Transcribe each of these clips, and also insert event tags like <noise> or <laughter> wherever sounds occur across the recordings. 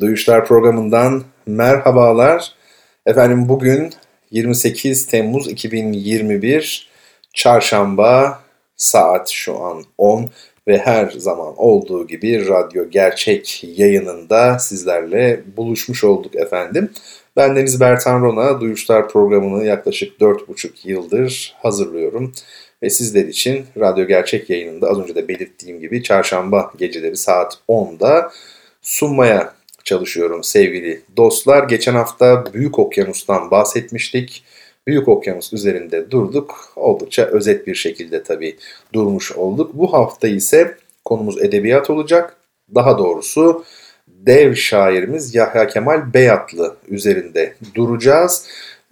Duyuşlar programından merhabalar. Efendim bugün 28 Temmuz 2021 Çarşamba saat şu an 10 ve her zaman olduğu gibi radyo gerçek yayınında sizlerle buluşmuş olduk efendim. Ben Deniz Bertan Rona, Duyuşlar programını yaklaşık 4,5 yıldır hazırlıyorum. Ve sizler için radyo gerçek yayınında az önce de belirttiğim gibi çarşamba geceleri saat 10'da sunmaya çalışıyorum sevgili dostlar. Geçen hafta Büyük Okyanus'tan bahsetmiştik. Büyük Okyanus üzerinde durduk. Oldukça özet bir şekilde tabii durmuş olduk. Bu hafta ise konumuz edebiyat olacak. Daha doğrusu dev şairimiz Yahya Kemal Beyatlı üzerinde duracağız.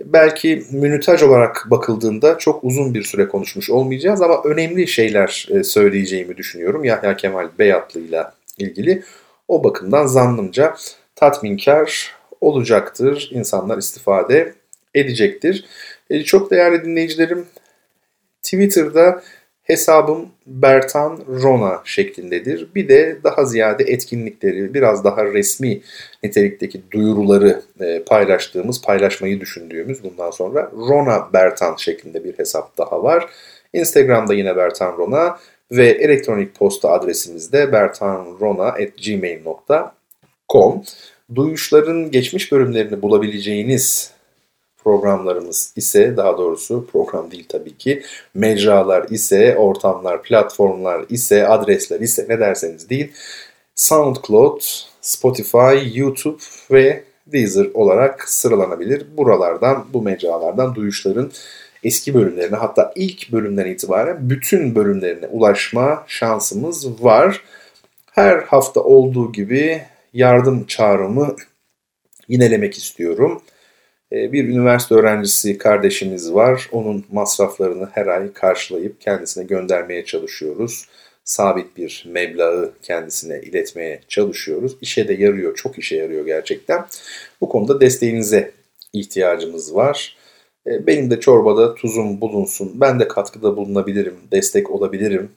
Belki münütaj olarak bakıldığında çok uzun bir süre konuşmuş olmayacağız ama önemli şeyler e, söyleyeceğimi düşünüyorum Yahya Kemal Beyatlı ile ilgili. O bakımdan zannımca tatminkar olacaktır. İnsanlar istifade edecektir. E, çok değerli dinleyicilerim Twitter'da hesabım Bertan Rona şeklindedir. Bir de daha ziyade etkinlikleri, biraz daha resmi nitelikteki duyuruları e, paylaştığımız, paylaşmayı düşündüğümüz bundan sonra Rona Bertan şeklinde bir hesap daha var. Instagram'da yine Bertan Rona ve elektronik posta adresimiz de bertanrona.gmail.com Duyuşların geçmiş bölümlerini bulabileceğiniz programlarımız ise daha doğrusu program değil tabii ki mecralar ise ortamlar, platformlar ise adresler ise ne derseniz değil SoundCloud, Spotify, YouTube ve Deezer olarak sıralanabilir. Buralardan, bu mecralardan duyuşların eski bölümlerine hatta ilk bölümden itibaren bütün bölümlerine ulaşma şansımız var. Her hafta olduğu gibi yardım çağrımı yinelemek istiyorum. Ee, bir üniversite öğrencisi kardeşimiz var. Onun masraflarını her ay karşılayıp kendisine göndermeye çalışıyoruz. Sabit bir meblağı kendisine iletmeye çalışıyoruz. İşe de yarıyor, çok işe yarıyor gerçekten. Bu konuda desteğinize ihtiyacımız var. Ee, benim de çorbada tuzum bulunsun, ben de katkıda bulunabilirim, destek olabilirim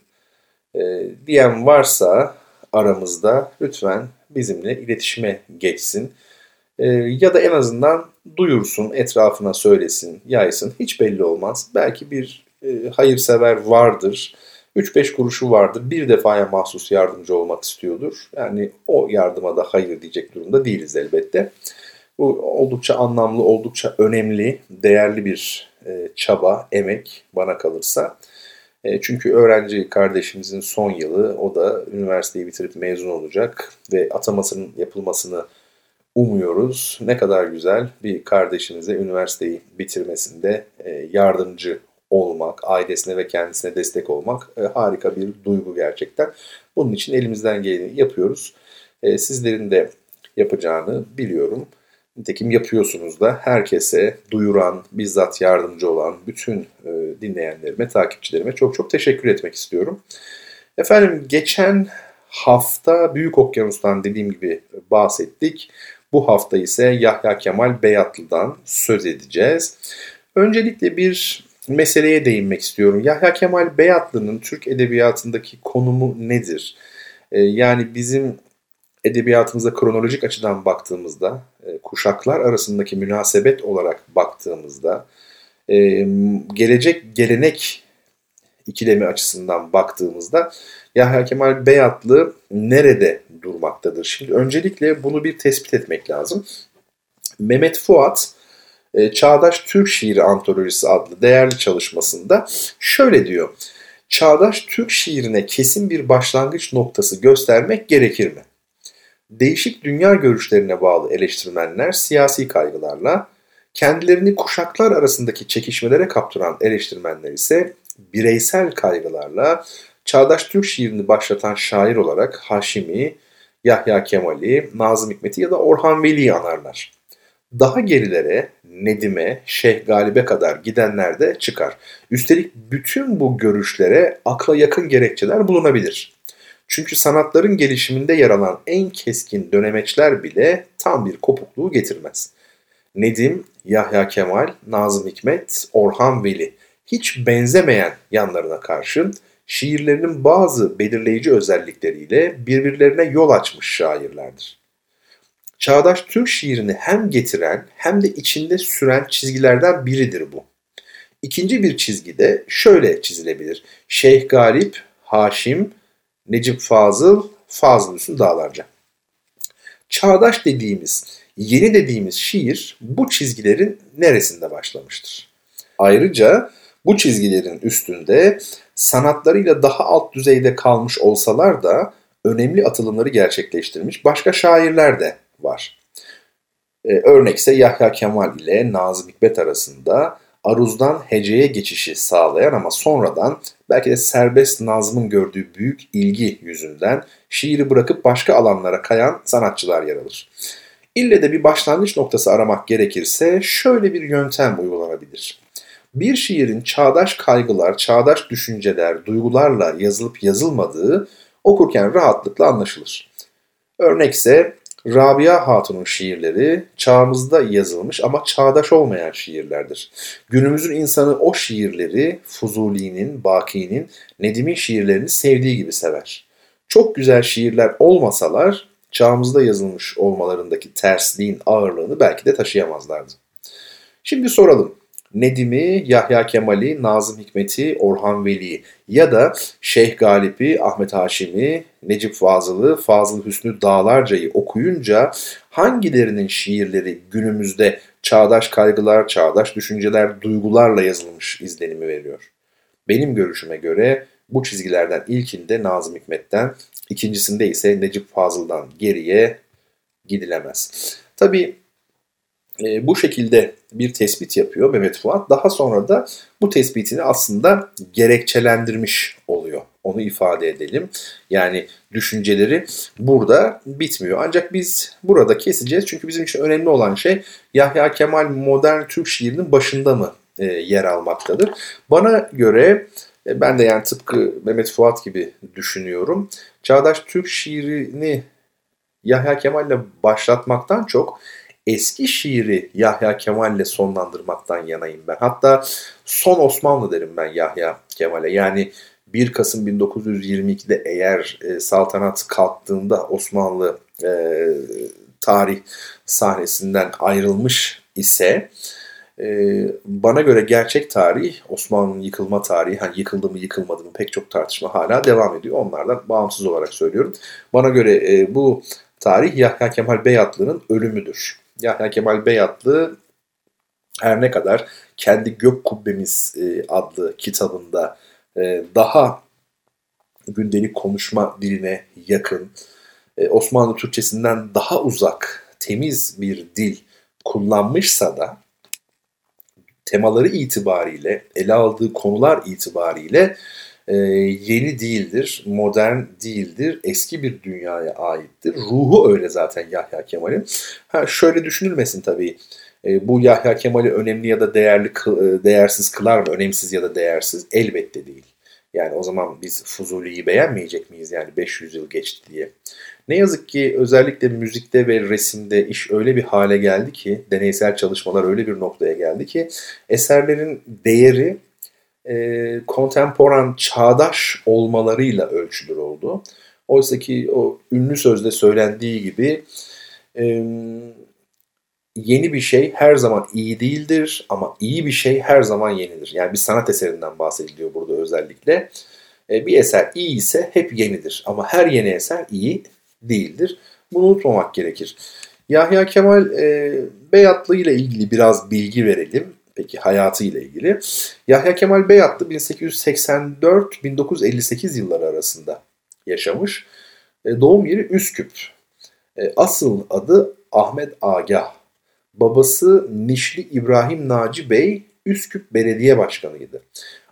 ee, diyen varsa aramızda lütfen bizimle iletişime geçsin. Ya da en azından duyursun, etrafına söylesin, yaysın. Hiç belli olmaz. Belki bir e, hayırsever vardır. 3-5 kuruşu vardır. Bir defaya mahsus yardımcı olmak istiyordur. Yani o yardıma da hayır diyecek durumda değiliz elbette. Bu oldukça anlamlı, oldukça önemli, değerli bir e, çaba, emek bana kalırsa. E, çünkü öğrenci kardeşimizin son yılı, o da üniversiteyi bitirip mezun olacak ve atamasının yapılmasını umuyoruz. Ne kadar güzel bir kardeşinize üniversiteyi bitirmesinde e, yardımcı olmak, ailesine ve kendisine destek olmak e, harika bir duygu gerçekten. Bunun için elimizden geleni yapıyoruz. E, sizlerin de yapacağını biliyorum. Nitekim yapıyorsunuz da herkese duyuran, bizzat yardımcı olan bütün dinleyenlerime, takipçilerime çok çok teşekkür etmek istiyorum. Efendim geçen hafta Büyük Okyanus'tan dediğim gibi bahsettik. Bu hafta ise Yahya Kemal Beyatlı'dan söz edeceğiz. Öncelikle bir meseleye değinmek istiyorum. Yahya Kemal Beyatlı'nın Türk edebiyatındaki konumu nedir? Ee, yani bizim edebiyatımıza kronolojik açıdan baktığımızda, e, kuşaklar arasındaki münasebet olarak baktığımızda, e, gelecek gelenek ikilemi açısından baktığımızda Yahya Kemal Beyatlı nerede durmaktadır? Şimdi öncelikle bunu bir tespit etmek lazım. Mehmet Fuat e, Çağdaş Türk Şiiri Antolojisi adlı değerli çalışmasında şöyle diyor. Çağdaş Türk şiirine kesin bir başlangıç noktası göstermek gerekir mi? Değişik dünya görüşlerine bağlı eleştirmenler siyasi kaygılarla, kendilerini kuşaklar arasındaki çekişmelere kaptıran eleştirmenler ise bireysel kaygılarla çağdaş Türk şiirini başlatan şair olarak Haşimi, Yahya Kemal'i, Nazım Hikmet'i ya da Orhan Veli'yi anarlar. Daha gerilere Nedim'e, Şeyh Galip'e kadar gidenler de çıkar. Üstelik bütün bu görüşlere akla yakın gerekçeler bulunabilir. Çünkü sanatların gelişiminde yer alan en keskin dönemeçler bile tam bir kopukluğu getirmez. Nedim, Yahya Kemal, Nazım Hikmet, Orhan Veli hiç benzemeyen yanlarına karşın şiirlerinin bazı belirleyici özellikleriyle birbirlerine yol açmış şairlerdir. Çağdaş Türk şiirini hem getiren hem de içinde süren çizgilerden biridir bu. İkinci bir çizgi de şöyle çizilebilir. Şeyh Galip, Haşim, Necip Fazıl, Fazıl Hüsnü Dağlarca. Çağdaş dediğimiz, yeni dediğimiz şiir bu çizgilerin neresinde başlamıştır? Ayrıca bu çizgilerin üstünde sanatlarıyla daha alt düzeyde kalmış olsalar da önemli atılımları gerçekleştirmiş başka şairler de var. Ee, örnekse Yahya Kemal ile Nazım Hikmet arasında aruzdan heceye geçişi sağlayan ama sonradan belki de serbest Nazım'ın gördüğü büyük ilgi yüzünden şiiri bırakıp başka alanlara kayan sanatçılar yer alır. İlle de bir başlangıç noktası aramak gerekirse şöyle bir yöntem uygulanabilir. Bir şiirin çağdaş kaygılar, çağdaş düşünceler, duygularla yazılıp yazılmadığı okurken rahatlıkla anlaşılır. Örnekse Rabia Hatun'un şiirleri çağımızda yazılmış ama çağdaş olmayan şiirlerdir. Günümüzün insanı o şiirleri Fuzuli'nin, Baki'nin, Nedim'in şiirlerini sevdiği gibi sever. Çok güzel şiirler olmasalar çağımızda yazılmış olmalarındaki tersliğin ağırlığını belki de taşıyamazlardı. Şimdi soralım. Nedim'i, Yahya Kemal'i, Nazım Hikmet'i, Orhan Veli'yi ya da Şeyh Galip'i, Ahmet Haşim'i, Necip Fazıl'ı, Fazıl Hüsnü Dağlarca'yı okuyunca hangilerinin şiirleri günümüzde çağdaş kaygılar, çağdaş düşünceler, duygularla yazılmış izlenimi veriyor? Benim görüşüme göre bu çizgilerden ilkinde Nazım Hikmet'ten, ikincisinde ise Necip Fazıl'dan geriye gidilemez. Tabii e, bu şekilde bir tespit yapıyor Mehmet Fuat. Daha sonra da bu tespitini aslında gerekçelendirmiş oluyor. Onu ifade edelim. Yani düşünceleri burada bitmiyor. Ancak biz burada keseceğiz. Çünkü bizim için önemli olan şey Yahya Kemal modern Türk şiirinin başında mı e, yer almaktadır. Bana göre e, ben de yani tıpkı Mehmet Fuat gibi düşünüyorum. Çağdaş Türk şiirini Yahya Kemal'le başlatmaktan çok eski şiiri Yahya Kemal'le sonlandırmaktan yanayım ben. Hatta son Osmanlı derim ben Yahya Kemal'e. Yani 1 Kasım 1922'de eğer e, saltanat kalktığında Osmanlı e, tarih sahnesinden ayrılmış ise e, bana göre gerçek tarih Osmanlı'nın yıkılma tarihi hani yıkıldı mı yıkılmadı mı pek çok tartışma hala devam ediyor. Onlardan bağımsız olarak söylüyorum. Bana göre e, bu tarih Yahya Kemal Beyatlı'nın ölümüdür. Yahya Kemal Beyatlı her ne kadar kendi Gök Kubbemiz e, adlı kitabında e, daha gündelik konuşma diline yakın, e, Osmanlı Türkçesinden daha uzak, temiz bir dil kullanmışsa da temaları itibariyle, ele aldığı konular itibariyle yeni değildir, modern değildir, eski bir dünyaya aittir. Ruhu öyle zaten Yahya Kemal'in. Ha şöyle düşünülmesin tabii. bu Yahya Kemal'i önemli ya da değerli değersiz kılar mı? Önemsiz ya da değersiz? Elbette değil. Yani o zaman biz Fuzuli'yi beğenmeyecek miyiz yani 500 yıl geçti diye. Ne yazık ki özellikle müzikte ve resimde iş öyle bir hale geldi ki, deneysel çalışmalar öyle bir noktaya geldi ki eserlerin değeri e, kontemporan, çağdaş olmalarıyla ölçülür oldu. Oysa ki o ünlü sözde söylendiği gibi e, yeni bir şey her zaman iyi değildir ama iyi bir şey her zaman yenidir. Yani bir sanat eserinden bahsediliyor burada özellikle. E, bir eser iyi ise hep yenidir ama her yeni eser iyi değildir. Bunu unutmamak gerekir. Yahya Kemal e, Beyatlı ile ilgili biraz bilgi verelim. Peki hayatı ile ilgili. Yahya Kemal Beyatlı 1884-1958 yılları arasında yaşamış. E, doğum yeri Üsküp. E, asıl adı Ahmet Agah. Babası Nişli İbrahim Naci Bey Üsküp Belediye Başkanıydı.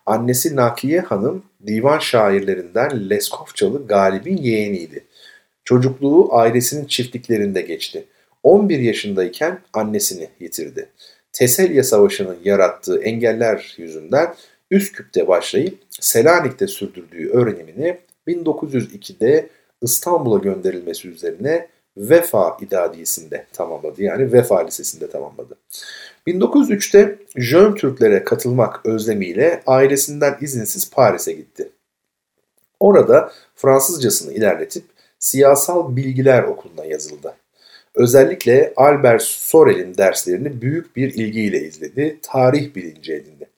Annesi Nakiye Hanım divan şairlerinden Leskovçalı Galip'in yeğeniydi. Çocukluğu ailesinin çiftliklerinde geçti. 11 yaşındayken annesini yitirdi. Teselya Savaşı'nın yarattığı engeller yüzünden Üsküp'te başlayıp Selanik'te sürdürdüğü öğrenimini 1902'de İstanbul'a gönderilmesi üzerine Vefa İdadiyesi'nde tamamladı. Yani Vefa Lisesi'nde tamamladı. 1903'te Jön Türklere katılmak özlemiyle ailesinden izinsiz Paris'e gitti. Orada Fransızcasını ilerletip Siyasal Bilgiler Okulu'na yazıldı. Özellikle Albert Sorel'in derslerini büyük bir ilgiyle izledi, tarih bilinci edindi.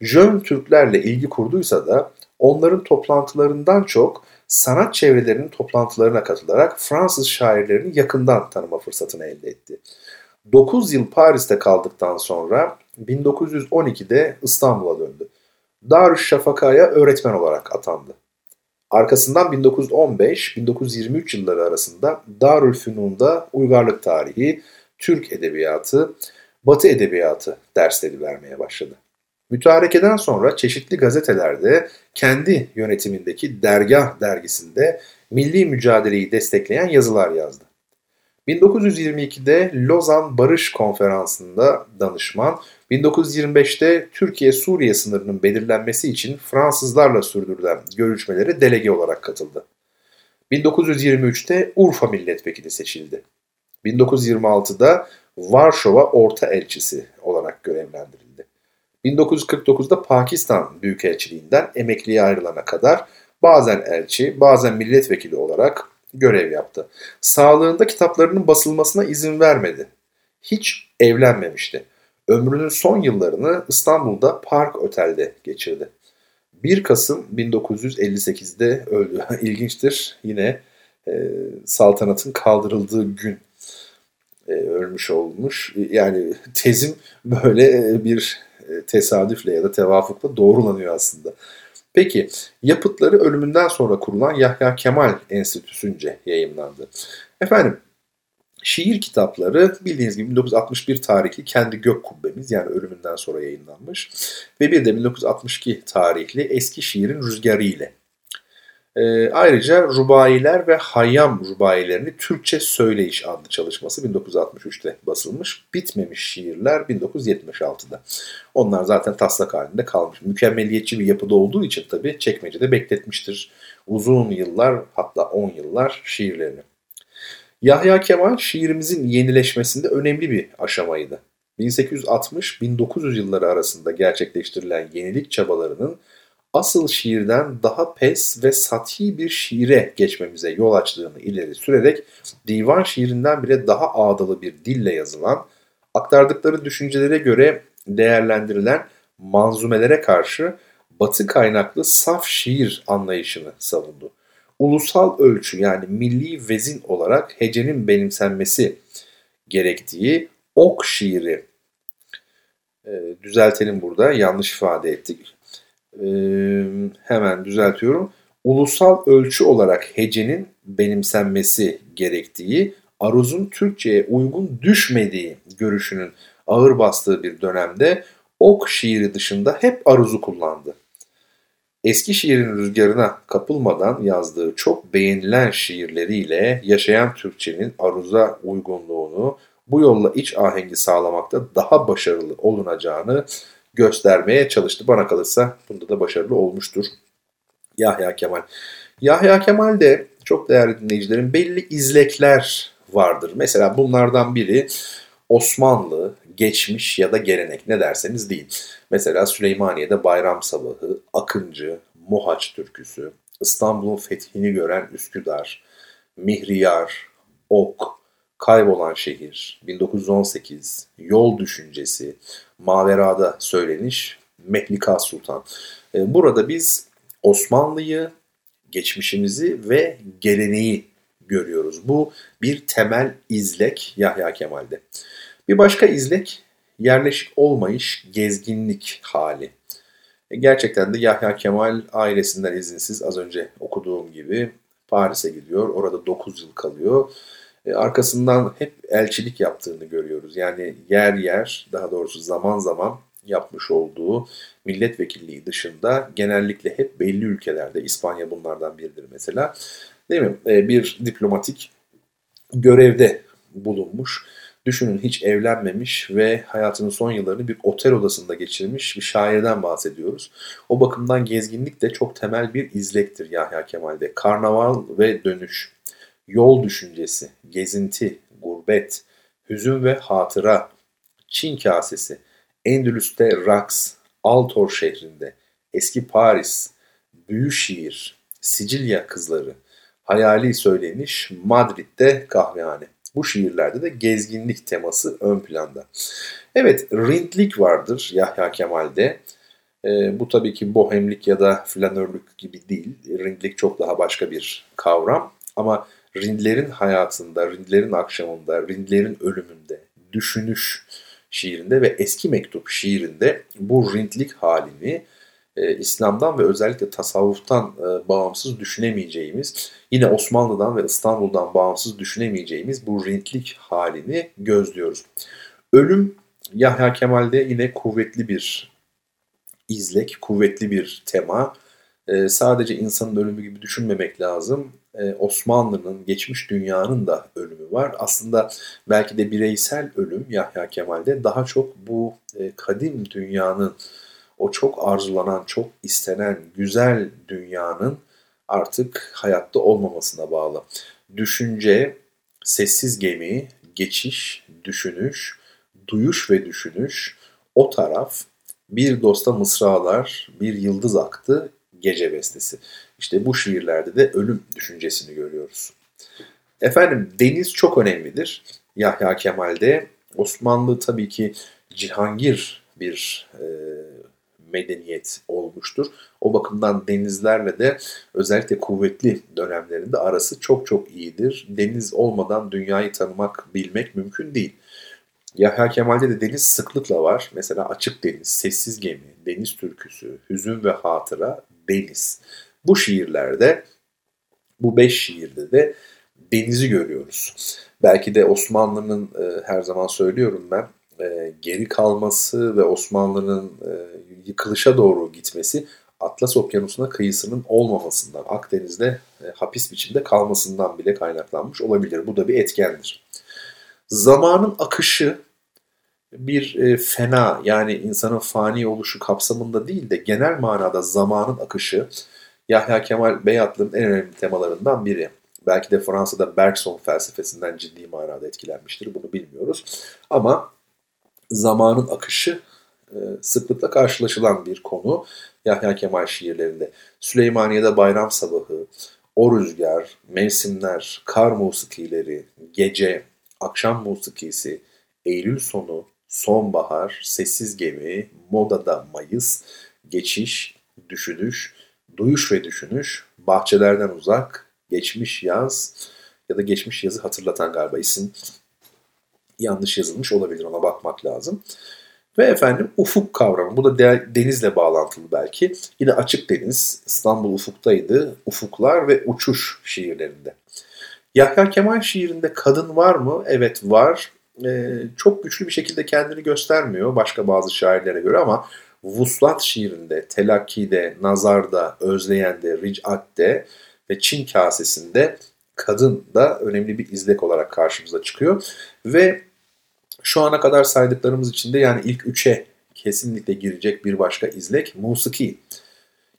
Jön Türklerle ilgi kurduysa da onların toplantılarından çok sanat çevrelerinin toplantılarına katılarak Fransız şairlerini yakından tanıma fırsatını elde etti. 9 yıl Paris'te kaldıktan sonra 1912'de İstanbul'a döndü. Darüşşafaka'ya öğretmen olarak atandı. Arkasından 1915-1923 yılları arasında Darülfünun'da uygarlık tarihi, Türk edebiyatı, Batı edebiyatı dersleri vermeye başladı. Mütarekeden sonra çeşitli gazetelerde kendi yönetimindeki Dergah dergisinde milli mücadeleyi destekleyen yazılar yazdı. 1922'de Lozan Barış Konferansı'nda danışman, 1925'te Türkiye-Suriye sınırının belirlenmesi için Fransızlarla sürdürülen görüşmelere delege olarak katıldı. 1923'te Urfa milletvekili seçildi. 1926'da Varşova Orta Elçisi olarak görevlendirildi. 1949'da Pakistan Büyükelçiliğinden emekliye ayrılana kadar bazen elçi, bazen milletvekili olarak görev yaptı. Sağlığında kitaplarının basılmasına izin vermedi. Hiç evlenmemişti. Ömrünün son yıllarını İstanbul'da Park Otel'de geçirdi. 1 Kasım 1958'de öldü. <laughs> İlginçtir. Yine e, saltanatın kaldırıldığı gün e, ölmüş olmuş. Yani tezim böyle bir e, tesadüfle ya da tevafukla doğrulanıyor aslında. Peki yapıtları ölümünden sonra kurulan Yahya Kemal Enstitüsü'nce yayımlandı. Efendim şiir kitapları bildiğiniz gibi 1961 tarihli Kendi Gök Kubbemiz yani ölümünden sonra yayınlanmış. Ve bir de 1962 tarihli Eski Şiirin Rüzgarı ile e, ayrıca Rubayiler ve Hayyam Rubayilerini Türkçe Söyleyiş adlı çalışması 1963'te basılmış. Bitmemiş şiirler 1976'da. Onlar zaten taslak halinde kalmış. Mükemmeliyetçi bir yapıda olduğu için tabii çekmecede bekletmiştir. Uzun yıllar hatta 10 yıllar şiirlerini. Yahya Kemal şiirimizin yenileşmesinde önemli bir aşamaydı. 1860-1900 yılları arasında gerçekleştirilen yenilik çabalarının asıl şiirden daha pes ve sati bir şiire geçmemize yol açtığını ileri sürerek divan şiirinden bile daha ağdalı bir dille yazılan, aktardıkları düşüncelere göre değerlendirilen manzumelere karşı batı kaynaklı saf şiir anlayışını savundu. Ulusal ölçü yani milli vezin olarak hecenin benimsenmesi gerektiği ok şiiri e, düzeltelim burada yanlış ifade ettik hemen düzeltiyorum. Ulusal ölçü olarak hecenin benimsenmesi gerektiği, aruzun Türkçe'ye uygun düşmediği görüşünün ağır bastığı bir dönemde ok şiiri dışında hep aruzu kullandı. Eski şiirin rüzgarına kapılmadan yazdığı çok beğenilen şiirleriyle yaşayan Türkçenin aruza uygunluğunu bu yolla iç ahengi sağlamakta daha başarılı olunacağını göstermeye çalıştı. Bana kalırsa bunda da başarılı olmuştur. Yahya Kemal. Yahya Kemal de çok değerli dinleyicilerin belli izlekler vardır. Mesela bunlardan biri Osmanlı, geçmiş ya da gelenek ne derseniz deyin. Mesela Süleymaniye'de Bayram Sabahı, Akıncı, Mohaç türküsü, İstanbul'un fethini gören Üsküdar, Mihriyar, Ok, Kaybolan Şehir, 1918, Yol Düşüncesi, Mavera'da söyleniş, Mehlika Sultan. E, burada biz Osmanlı'yı, geçmişimizi ve geleneği görüyoruz. Bu bir temel izlek Yahya Kemal'de. Bir başka izlek yerleşik olmayış, gezginlik hali. E, gerçekten de Yahya Kemal ailesinden izinsiz az önce okuduğum gibi Paris'e gidiyor. Orada 9 yıl kalıyor arkasından hep elçilik yaptığını görüyoruz. Yani yer yer daha doğrusu zaman zaman yapmış olduğu milletvekilliği dışında genellikle hep belli ülkelerde İspanya bunlardan biridir mesela Değil mi? E, bir diplomatik görevde bulunmuş. Düşünün hiç evlenmemiş ve hayatının son yıllarını bir otel odasında geçirmiş bir şairden bahsediyoruz. O bakımdan gezginlik de çok temel bir izlektir Yahya Kemal'de. Karnaval ve dönüş, yol düşüncesi, gezinti, gurbet, hüzün ve hatıra, Çin kasesi, Endülüs'te Raks, Altor şehrinde, eski Paris, büyü şiir, Sicilya kızları, hayali söyleniş, Madrid'de kahvehane. Bu şiirlerde de gezginlik teması ön planda. Evet, rintlik vardır Yahya Kemal'de. E, bu tabii ki bohemlik ya da flanörlük gibi değil. Rintlik çok daha başka bir kavram. Ama Rindlerin hayatında, Rindlerin akşamında, Rindlerin ölümünde, düşünüş şiirinde ve eski mektup şiirinde bu rintlik halini e, İslam'dan ve özellikle tasavvuftan e, bağımsız düşünemeyeceğimiz, yine Osmanlı'dan ve İstanbul'dan bağımsız düşünemeyeceğimiz bu rintlik halini gözlüyoruz. Ölüm Yahya Kemal'de yine kuvvetli bir izlek, kuvvetli bir tema. E, sadece insanın ölümü gibi düşünmemek lazım. E, Osmanlı'nın, geçmiş dünyanın da ölümü var. Aslında belki de bireysel ölüm Yahya Kemal'de daha çok bu e, kadim dünyanın o çok arzulanan, çok istenen güzel dünyanın artık hayatta olmamasına bağlı. Düşünce, sessiz gemi, geçiş, düşünüş, duyuş ve düşünüş, o taraf bir dosta mısralar, bir yıldız aktı, gece bestesi. İşte bu şiirlerde de ölüm düşüncesini görüyoruz. Efendim deniz çok önemlidir. Yahya Kemal'de Osmanlı tabii ki Cihangir bir e, medeniyet olmuştur. O bakımdan denizlerle de özellikle kuvvetli dönemlerinde arası çok çok iyidir. Deniz olmadan dünyayı tanımak, bilmek mümkün değil. Yahya Kemal'de de deniz sıklıkla var. Mesela Açık Deniz, Sessiz Gemi, Deniz Türküsü, Hüzün ve Hatıra, Deniz. Bu şiirlerde, bu beş şiirde de denizi görüyoruz. Belki de Osmanlı'nın e, her zaman söylüyorum ben e, geri kalması ve Osmanlı'nın e, yıkılışa doğru gitmesi Atlas Okyanusu'na kıyısının olmamasından, Akdeniz'de e, hapis biçimde kalmasından bile kaynaklanmış olabilir. Bu da bir etkendir. Zamanın akışı bir e, fena yani insanın fani oluşu kapsamında değil de genel manada zamanın akışı Yahya Kemal Beyatlı'nın en önemli temalarından biri. Belki de Fransa'da Bergson felsefesinden ciddi manada etkilenmiştir. Bunu bilmiyoruz. Ama zamanın akışı e, sıklıkla karşılaşılan bir konu Yahya Kemal şiirlerinde. Süleymaniye'de bayram sabahı, o rüzgar, mevsimler, kar musikileri, gece, akşam musikisi, Eylül sonu, sonbahar, sessiz gemi, modada mayıs, geçiş, düşünüş, duyuş ve düşünüş, bahçelerden uzak, geçmiş yaz ya da geçmiş yazı hatırlatan galiba isim yanlış yazılmış olabilir ona bakmak lazım. Ve efendim ufuk kavramı. Bu da denizle bağlantılı belki. Yine açık deniz, İstanbul ufuktaydı. Ufuklar ve uçuş şiirlerinde. Yahya Kemal şiirinde kadın var mı? Evet var. Ee, çok güçlü bir şekilde kendini göstermiyor başka bazı şairlere göre ama Vuslat şiirinde, Telakki'de, Nazar'da, Özleyen'de, Ric'at'te ve Çin kasesinde kadın da önemli bir izlek olarak karşımıza çıkıyor. Ve şu ana kadar saydıklarımız içinde yani ilk üçe kesinlikle girecek bir başka izlek musiki.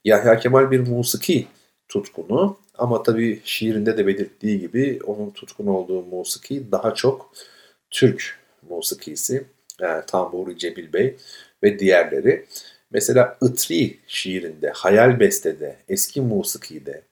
Yahya Kemal bir musiki tutkunu ama tabii şiirinde de belirttiği gibi onun tutkun olduğu musiki daha çok Türk musikisi. Yani Tamburi Cebil Bey ve diğerleri. Mesela Itri şiirinde, Hayal Beste'de, Eski Musiki'de,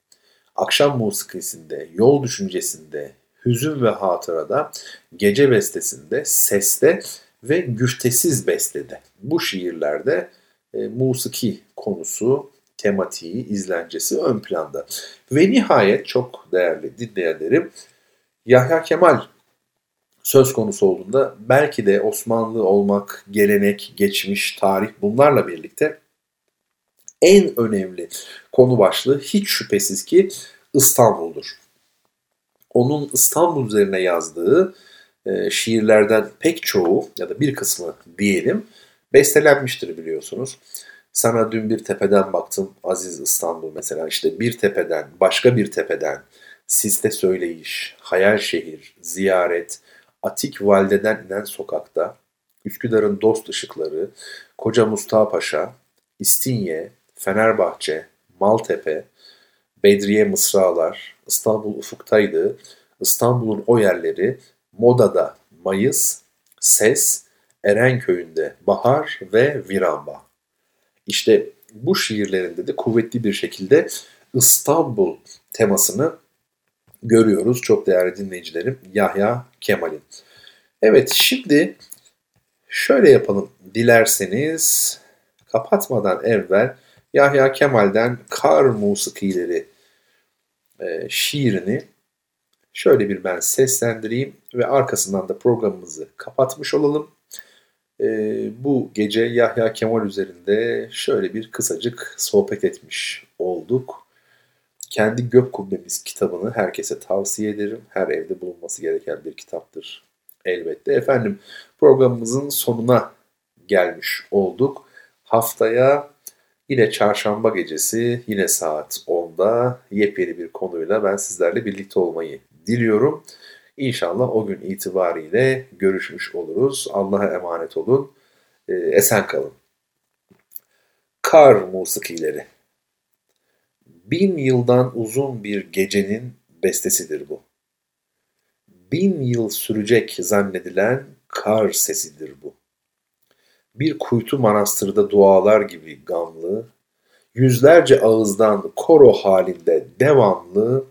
Akşam Musikisi'nde, Yol Düşüncesi'nde, Hüzün ve Hatıra'da, Gece Bestesi'nde, Ses'te ve Güftesiz Beste'de. Bu şiirlerde e, musiki konusu, tematiği, izlencesi ön planda. Ve nihayet çok değerli dinleyenlerim Yahya Kemal söz konusu olduğunda belki de Osmanlı olmak, gelenek, geçmiş, tarih bunlarla birlikte en önemli konu başlığı hiç şüphesiz ki İstanbul'dur. Onun İstanbul üzerine yazdığı e, şiirlerden pek çoğu ya da bir kısmı diyelim bestelenmiştir biliyorsunuz. Sana dün bir tepeden baktım Aziz İstanbul mesela işte bir tepeden başka bir tepeden Siste söyleyiş, hayal şehir, ziyaret, Atik Valide'den inen sokakta, Üsküdar'ın dost ışıkları, Koca Mustafa Paşa, İstinye, Fenerbahçe, Maltepe, Bedriye Mısralar, İstanbul Ufuk'taydı, İstanbul'un o yerleri, Moda'da Mayıs, Ses, Erenköy'ünde Bahar ve Viramba. İşte bu şiirlerinde de kuvvetli bir şekilde İstanbul temasını görüyoruz çok değerli dinleyicilerim Yahya Kemal'in. Evet şimdi şöyle yapalım dilerseniz kapatmadan evvel Yahya Kemal'den Kar Musikileri e, şiirini şöyle bir ben seslendireyim ve arkasından da programımızı kapatmış olalım. E, bu gece Yahya Kemal üzerinde şöyle bir kısacık sohbet etmiş olduk. Kendi Gök Kubbemiz kitabını herkese tavsiye ederim. Her evde bulunması gereken bir kitaptır elbette. Efendim programımızın sonuna gelmiş olduk. Haftaya yine çarşamba gecesi yine saat 10'da yepyeni bir konuyla ben sizlerle birlikte olmayı diliyorum. İnşallah o gün itibariyle görüşmüş oluruz. Allah'a emanet olun. Ee, esen kalın. Kar musikileri. Bin yıldan uzun bir gecenin bestesidir bu. Bin yıl sürecek zannedilen kar sesidir bu. Bir kuytu manastırda dualar gibi gamlı, yüzlerce ağızdan koro halinde devamlı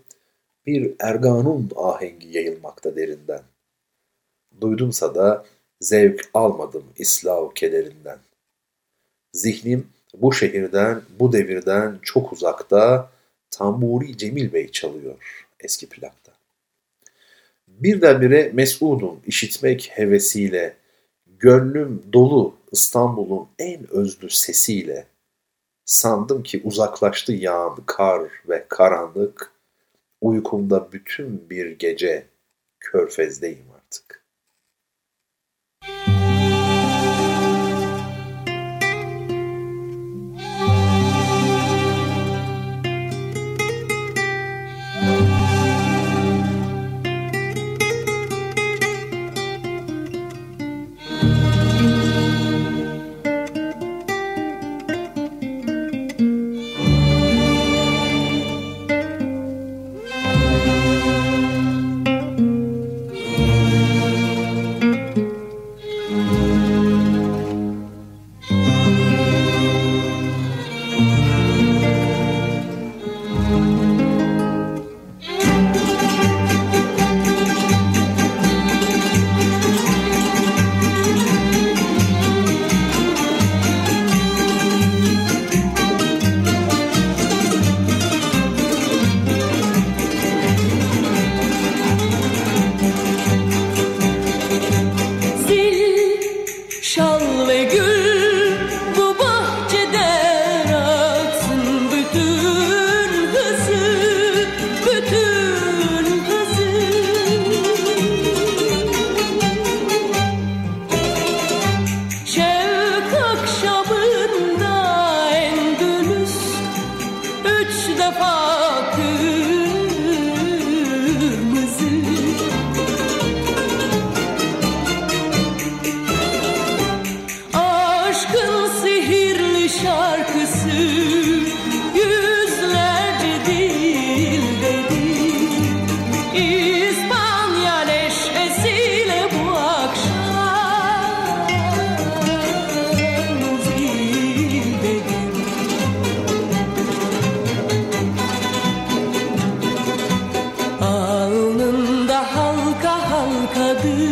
bir erganun ahengi yayılmakta derinden. Duydumsa da zevk almadım İslav kederinden. Zihnim bu şehirden, bu devirden çok uzakta Tamburi Cemil Bey çalıyor eski plakta. Birdenbire mesudum işitmek hevesiyle, gönlüm dolu İstanbul'un en özlü sesiyle. Sandım ki uzaklaştı yağan kar ve karanlık, uykumda bütün bir gece körfezdeyim artık. காத்து